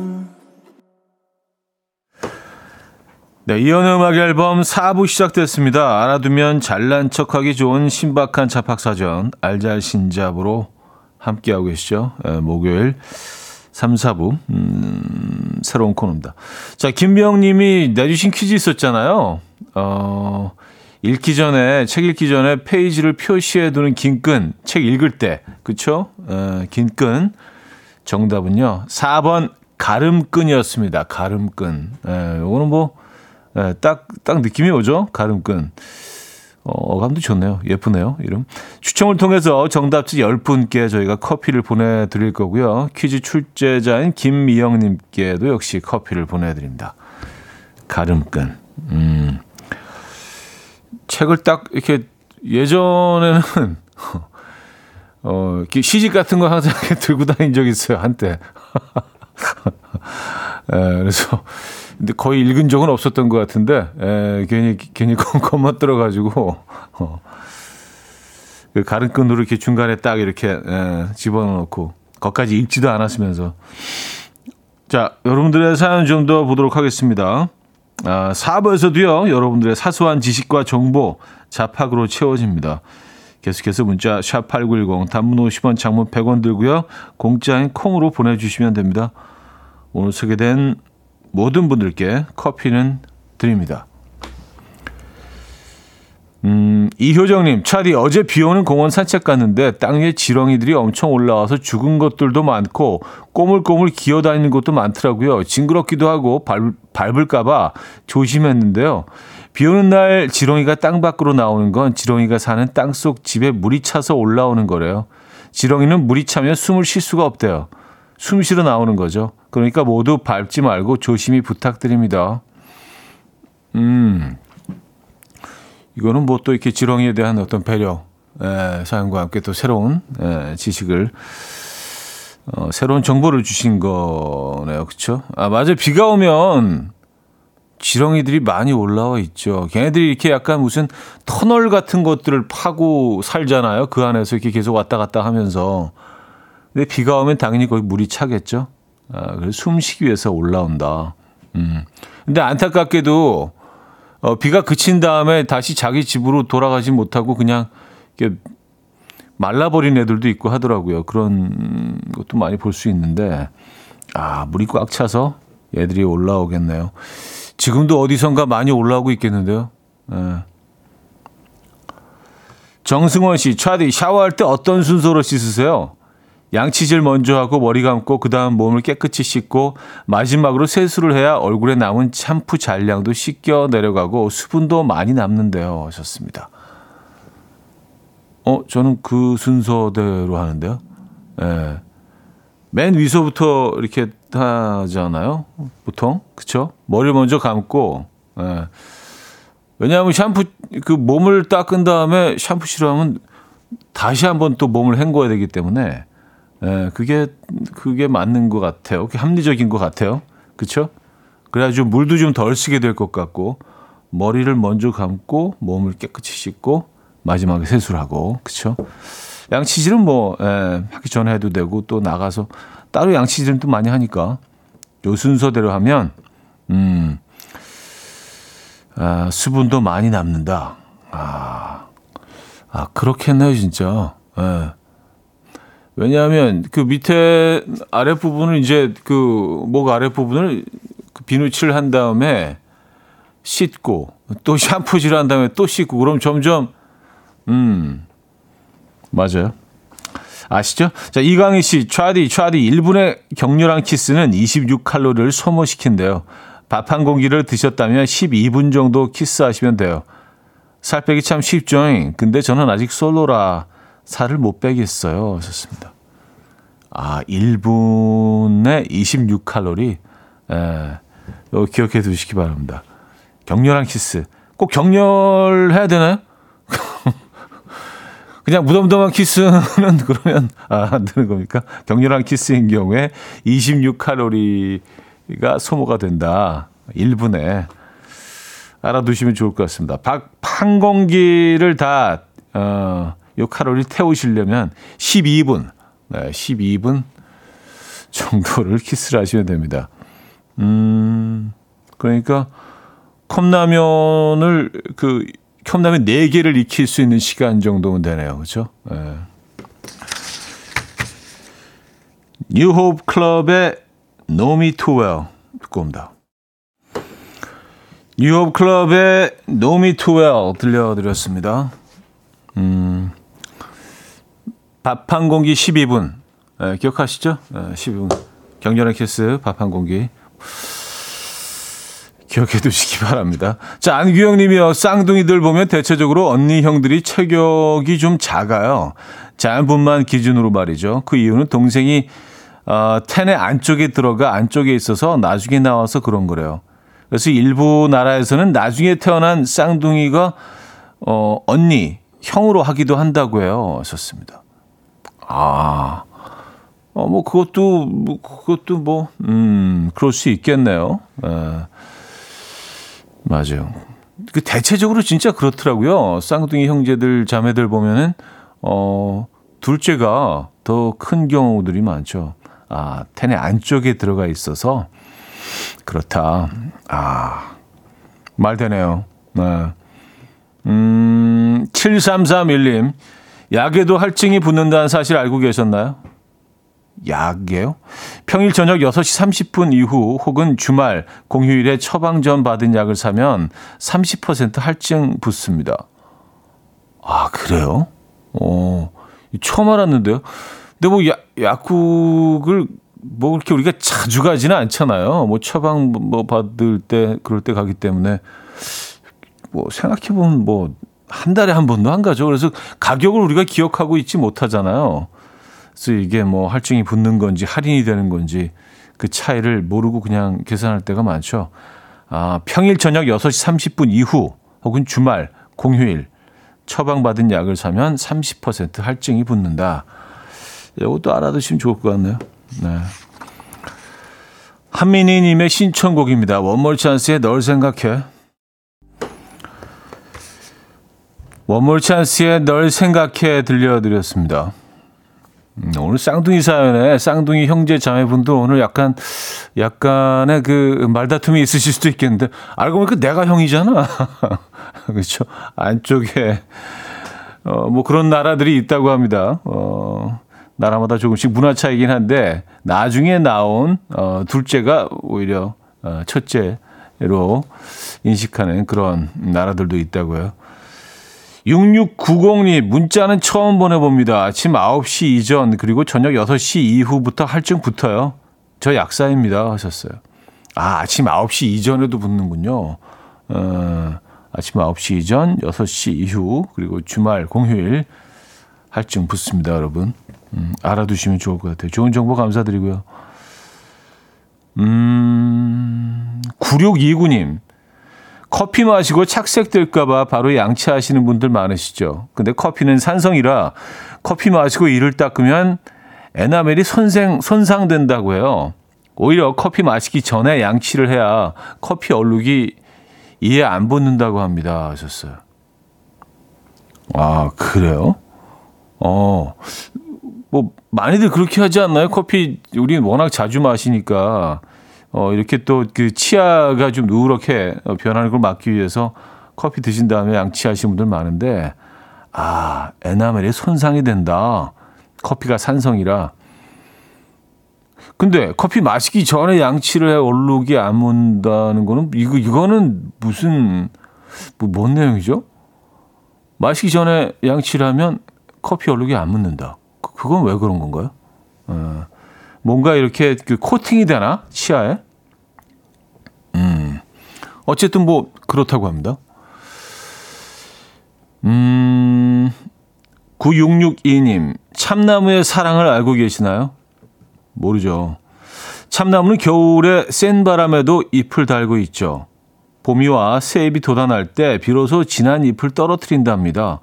네, 이현우 음악 앨범 4부 시작됐습니다. 알아두면 잘난 척하기 좋은 신박한 잡학사전 알잘신잡으로 함께하고 계시죠. 예, 목요일 3, 4부 음, 새로운 코너입니다. 자, 김명님이 내주신 퀴즈 있었잖아요. 어, 읽기 전에 책 읽기 전에 페이지를 표시해 두는 긴 끈 책 읽을 때 그쵸? 어, 긴끈 정답은요 4번 가름끈이었습니다. 가름끈. 예, 요거는 뭐 예, 딱, 딱 느낌이 오죠? 가름끈. 어, 어감도 좋네요. 예쁘네요. 이름. 추첨을 통해서 정답지 10분께 저희가 커피를 보내드릴 거고요. 퀴즈 출제자인 김미영님께도 역시 커피를 보내드립니다. 가름끈. 음. 책을 딱 이렇게 예전에는 어, 시집 같은 거 항상 들고 다닌 적이 있어요. 한때. 에, 그래서 근데 거의 읽은 적은 없었던 것 같은데 에, 괜히 괜히 겁만 들어 가지고 어, 그 가른끈으로 이렇게 중간에 딱 이렇게 에, 집어넣고 거기까지 읽지도 않았으면서 자 여러분들의 사연 좀 더 보도록 하겠습니다. 아, 4부에서도요 여러분들의 사소한 지식과 정보 자팍으로 채워집니다. 계속해서 문자 샵8910 단문 50원 장문 100원 들고요. 공짜인 콩으로 보내주시면 됩니다. 오늘 소개된 모든 분들께 커피는 드립니다. 음, 이효정님, 차디 어제 비 오는 공원 산책 갔는데 땅 위에 지렁이들이 엄청 올라와서 죽은 것들도 많고 꼬물꼬물 기어다니는 것도 많더라고요. 징그럽기도 하고 밟, 밟을까봐 조심했는데요. 비 오는 날 지렁이가 땅 밖으로 나오는 건 지렁이가 사는 땅 속 집에 물이 차서 올라오는 거래요. 지렁이는 물이 차면 숨을 쉴 수가 없대요. 숨 쉬러 나오는 거죠. 그러니까 모두 밟지 말고 조심히 부탁드립니다. 음. 이거는 뭐 또 이렇게 지렁이에 대한 어떤 배려, 에, 사연과 함께 또 새로운 에, 지식을, 어, 새로운 정보를 주신 거네요. 그쵸? 아, 맞아 요. 비가 오면 지렁이들이 많이 올라와 있죠. 걔네들이 이렇게 약간 무슨 터널 같은 것들을 파고 살잖아요. 그 안에서 이렇게 계속 왔다 갔다 하면서. 근데 비가 오면 당연히 거기 물이 차겠죠. 아, 그래서 숨 쉬기 위해서 올라온다. 음. 근데 안타깝게도 어, 비가 그친 다음에 다시 자기 집으로 돌아가지 못하고 그냥 이렇게 말라버린 애들도 있고 하더라고요. 그런 것도 많이 볼 수 있는데, 아, 물이 꽉 차서 애들이 올라오겠네요. 지금도 어디선가 많이 올라오고 있겠는데요. 예. 정승원 씨, 차디 샤워할 때 어떤 순서로 씻으세요? 양치질 먼저 하고 머리 감고 그다음 몸을 깨끗이 씻고 마지막으로 세수를 해야 얼굴에 남은 샴푸 잔량도 씻겨 내려가고 수분도 많이 남는데요. 하셨습니다. 어, 저는 그 순서대로 하는데요. 예. 맨 위서부터 이렇게 하잖아요. 보통. 그쵸? 머리를 먼저 감고, 예. 왜냐하면 샴푸, 그 몸을 닦은 다음에 샴푸 싫어하면 다시 한번 또 몸을 헹궈야 되기 때문에 예, 그게 그게 맞는 것 같아요. 그게 합리적인 것 같아요. 그렇죠? 그래가지고 물도 좀 덜 쓰게 될 것 같고 머리를 먼저 감고 몸을 깨끗이 씻고 마지막에 세수를 하고 그렇죠? 양치질은 뭐 예, 하기 전에 해도 되고 또 나가서 따로 양치질은 또 많이 하니까 요 순서대로 하면 음 아, 수분도 많이 남는다. 아, 아 그렇겠네요 진짜. 예. 왜냐하면 그 밑에 아랫 부분을 이제 그 목 아랫 부분을 그 비누칠을 한 다음에 씻고 또 샴푸질 한 다음에 또 씻고 그럼 점점 음 맞아요. 아시죠? 자, 이강희 씨, 차디, 차디, 1분의 격렬한 키스는 26칼로리를 소모시킨대요. 밥 한 공기를 드셨다면 12분 정도 키스하시면 돼요. 살 빼기 참 쉽죠? 근데 저는 아직 솔로라 살을 못 빼겠어요. 하셨습니다. 아, 1분에 26칼로리. 예, 이거 기억해 두시기 바랍니다. 격렬한 키스. 꼭 격렬해야 되나요? 그냥 무덤덤한 키스는 그러면 아, 안 되는 겁니까? 격렬한 키스인 경우에 26칼로리가 소모가 된다. 1분에. 알아두시면 좋을 것 같습니다. 밥, 한 공기를 다, 어, 요 칼로리 태우시려면 12분, 네, 12분 정도를 키스를 하시면 됩니다. 음, 그러니까 컵라면을 그 컵라면 4개를 익힐 수 있는 시간 정도면 되네요. 그렇죠? 네. 뉴호흡 클럽의 No Me Too Well 듣고 옵니다. 뉴호흡 클럽의 No Me Too Well 들려드렸습니다. 음, 밥 한 공기 12분. 네, 기억하시죠? 네, 12분. 격렬한 키스, 밥 한 공기. 기억해 두시기 바랍니다. 자, 안규영 님이요. 쌍둥이들 보면 대체적으로 언니 형들이 체격이 좀 작아요. 자연분만 기준으로 말이죠. 그 이유는 동생이 어, 텐의 안쪽에 들어가 안쪽에 있어서 나중에 나와서 그런 거래요. 그래서 일부 나라에서는 나중에 태어난 쌍둥이가 어, 언니, 형으로 하기도 한다고 해요. 하셨습니다. 아, 어, 뭐, 그것도, 뭐, 그것도 뭐, 음, 그럴 수 있겠네요. 예. 맞아요. 그 대체적으로 진짜 그렇더라고요. 쌍둥이 형제들, 자매들 보면은, 어, 둘째가 더 큰 경우들이 많죠. 아, 텐의 안쪽에 들어가 있어서, 그렇다. 아, 말 되네요. 네. 음, 7331님. 약에도 할증이 붙는다는 사실 알고 계셨나요? 약이에요? 평일 저녁 6시 30분 이후 혹은 주말, 공휴일에 처방전 받은 약을 사면 30% 할증 붙습니다. 아, 그래요? 어, 처음 알았는데요. 근데 뭐 야, 약국을 뭐 그렇게 우리가 자주 가지는 않잖아요. 뭐 처방 뭐 받을 때 그럴 때 가기 때문에 뭐 생각해 보면 뭐 한 달에 한 번도 안 가죠. 그래서 가격을 우리가 기억하고 있지 못하잖아요. 그래서 이게 뭐 할증이 붙는 건지 할인이 되는 건지 그 차이를 모르고 그냥 계산할 때가 많죠. 아, 평일 저녁 6시 30분 이후 혹은 주말, 공휴일 처방받은 약을 사면 30% 할증이 붙는다. 이것도 알아두시면 좋을 것 같네요. 네. 한민희 님의 신청곡입니다. 원몰 찬스의 널 생각해. 원몰 찬스의 널 생각해 들려드렸습니다. 음, 오늘 쌍둥이 사연에 쌍둥이 형제 자매분들 오늘 약간 약간의 그 말다툼이 있으실 수도 있겠는데 알고 보니까 내가 형이잖아. 그렇죠. 안쪽에 어 뭐 그런 나라들이 있다고 합니다. 어 나라마다 조금씩 문화 차이긴 한데 나중에 나온 어 둘째가 오히려 어 첫째로 인식하는 그런 나라들도 있다고요. 6690님, 문자는 처음 보내봅니다. 아침 9시 이전, 그리고 저녁 6시 이후부터 할증 붙어요. 저 약사입니다. 하셨어요. 아, 아침 9시 이전에도 붙는군요. 어, 아침 9시 이전, 6시 이후, 그리고 주말, 공휴일 할증 붙습니다, 여러분. 음, 알아두시면 좋을 것 같아요. 좋은 정보 감사드리고요. 음, 9629님. 커피 마시고 착색될까봐 바로 양치하시는 분들 많으시죠. 근데 커피는 산성이라 커피 마시고 이를 닦으면 에나멜이 손생, 손상된다고 해요. 오히려 커피 마시기 전에 양치를 해야 커피 얼룩이 이에 안 붙는다고 합니다. 하셨어요. 아, 그래요? 어, 뭐, 많이들 그렇게 하지 않나요? 커피, 우리는 워낙 자주 마시니까. 어, 이렇게 또 그 치아가 좀 누렇게 변하는 걸 막기 위해서 커피 드신 다음에 양치하시는 분들 많은데, 아, 에나멜이 손상이 된다. 커피가 산성이라. 근데 커피 마시기 전에 양치를 해 얼룩이 안 문다는 거는, 이거, 이거는 무슨, 뭐, 뭔 내용이죠? 마시기 전에 양치를 하면 커피 얼룩이 안 묻는다. 그- 그건 왜 그런 건가요? 어. 뭔가 이렇게 그 코팅이 되나 치아에? 음 어쨌든 뭐 그렇다고 합니다. 음 9662님 참나무의 사랑을 알고 계시나요? 모르죠. 참나무는 겨울에 센 바람에도 잎을 달고 있죠. 봄이 와 새잎이 돋아날 때 비로소 진한 잎을 떨어뜨린답니다.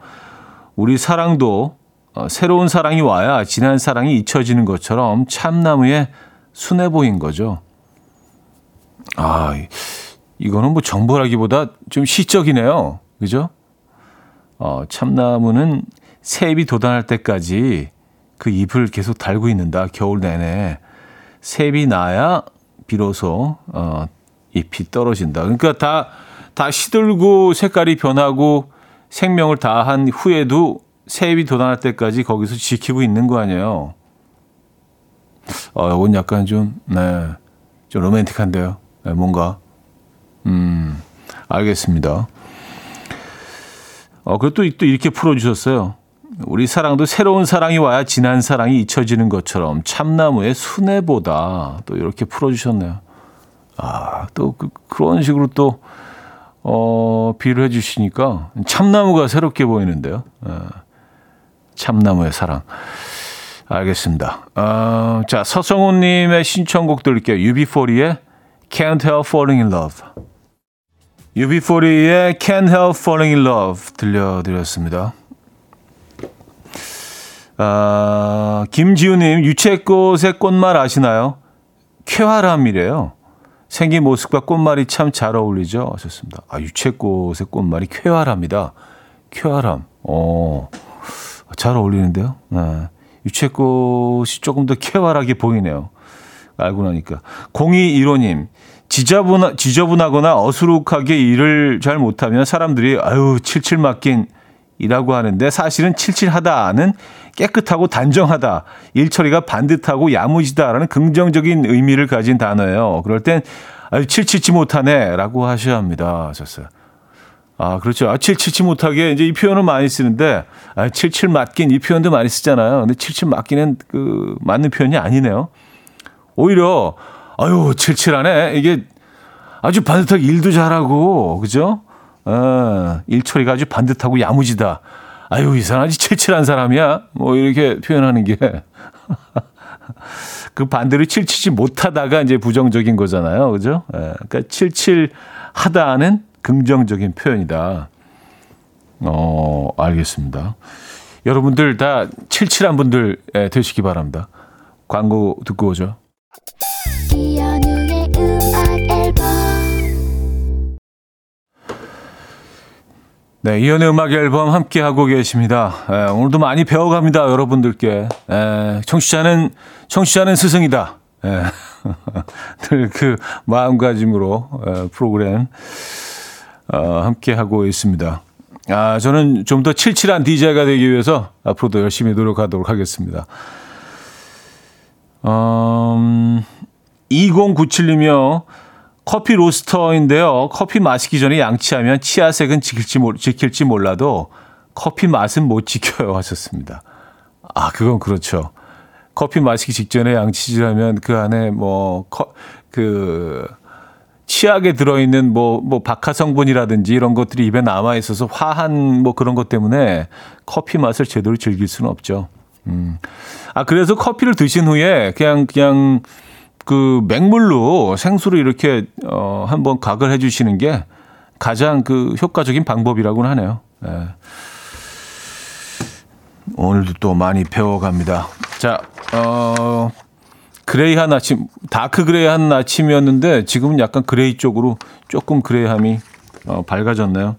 우리 사랑도 어, 새로운 사랑이 와야 지난 사랑이 잊혀지는 것처럼 참나무에 순해 보인 거죠. 아, 이- 이거는 뭐 정보라기보다 좀 시적이네요. 그죠? 어, 참나무는 새입이 돋아날 때까지 그 잎을 계속 달고 있는다. 겨울 내내. 새입이 나야 비로소 어, 잎이 떨어진다. 그러니까 다, 다 시들고 색깔이 변하고 생명을 다한 후에도 새입이 돋아날 때까지 거기서 지키고 있는 거 아니에요. 어, 이건 약간 좀, 네, 좀 로맨틱한데요. 네, 뭔가. 음, 알겠습니다. 어, 그리고 또, 또 이렇게 풀어주셨어요. 우리 사랑도 새로운 사랑이 와야 지난 사랑이 잊혀지는 것처럼 참나무의 순애보다 또 이렇게 풀어주셨네요. 아, 또 그, 그런 식으로 또, 어, 비유를 해주시니까 참나무가 새롭게 보이는데요. 어, 참나무의 사랑. 알겠습니다. 어, 자, 서성훈님의 신청곡 들을게요. UB40의 Can't Help Falling in Love. UB40의 Can't Help Falling in Love 들려드렸습니다. 아, 김지우님, 유채꽃의 꽃말 아시나요? 쾌활함이래요. 생긴 모습과 꽃말이 참 잘 어울리죠? 하셨습니다. 아, 유채꽃의 꽃말이 쾌활합니다. 쾌활함. 어, 잘 어울리는데요? 네. 유채 꽃이 조금 더 쾌활하게 보이네요. 알고 나니까. 0215님, 지저분하, 지저분하거나 어수룩하게 일을 잘 못하면 사람들이 아유, 칠칠 맞긴 이라고 하는데 사실은 칠칠하다는 깨끗하고 단정하다, 일 처리가 반듯하고 야무지다라는 긍정적인 의미를 가진 단어예요. 그럴 땐 아유, 칠칠치 못하네라고 하셔야 합니다. 하셨어요. 아, 그렇죠. 아, 칠칠치 못하게 이제 이 표현을 많이 쓰는데 아, 칠칠 맞긴 이 표현도 많이 쓰잖아요. 근데 칠칠 맞기는 그 맞는 표현이 아니네요. 오히려 아유, 칠칠하네. 이게 아주 반듯하게 일도 잘하고 그죠? 어, 일 처리가 아주 반듯하고 야무지다. 아유, 이 사람 아주 칠칠한 사람이야. 뭐 이렇게 표현하는 게. 그 반대로 칠칠치 못하다가 이제 부정적인 거잖아요. 그죠? 예, 그러니까 칠칠하다는 긍정적인 표현이다. 어, 알겠습니다. 여러분들 다 칠칠한 분들 예, 되시기 바랍니다. 광고 듣고 오죠. 네, 이연의 음악 앨범 함께 하고 계십니다. 예, 오늘도 많이 배워갑니다, 여러분들께. 예, 청취자는 청취자는 스승이다. 예, 늘그 마음가짐으로 예, 프로그램 어, 함께 하고 있습니다. 아, 저는 좀 더 칠칠한 DJ가 되기 위해서 앞으로도 열심히 노력하도록 하겠습니다. 음, 2097님이요. 커피 로스터인데요. 커피 마시기 전에 양치하면 치아색은 지킬지, 몰, 지킬지 몰라도 커피 맛은 못 지켜요 하셨습니다. 아, 그건 그렇죠. 커피 마시기 직전에 양치질하면 그 안에 뭐, 커, 그, 치약에 들어있는 뭐, 뭐, 박하 성분이라든지 이런 것들이 입에 남아있어서 화한 뭐 그런 것 때문에 커피 맛을 제대로 즐길 수는 없죠. 음. 아, 그래서 커피를 드신 후에 그냥, 그냥 그 맹물로 생수를 이렇게 어 한번 각을 해 주시는 게 가장 그 효과적인 방법이라고는 하네요. 예. 오늘도 또 많이 배워갑니다. 자, 어 gray한 아침, dark gray한 아침이었는데 지금은 약간 gray 쪽으로 조금 gray함이 어, 밝아졌네요.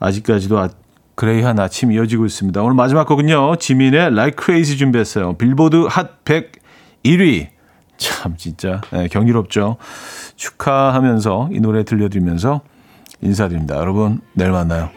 아직까지도 아, gray한 아침 이어지고 있습니다. 오늘 마지막 곡은요. 지민의 Like Crazy 준비했어요. 빌보드 핫100 1위. 참 진짜 네, 경이롭죠. 축하하면서 이 노래 들려드리면서 인사드립니다. 여러분 내일 만나요.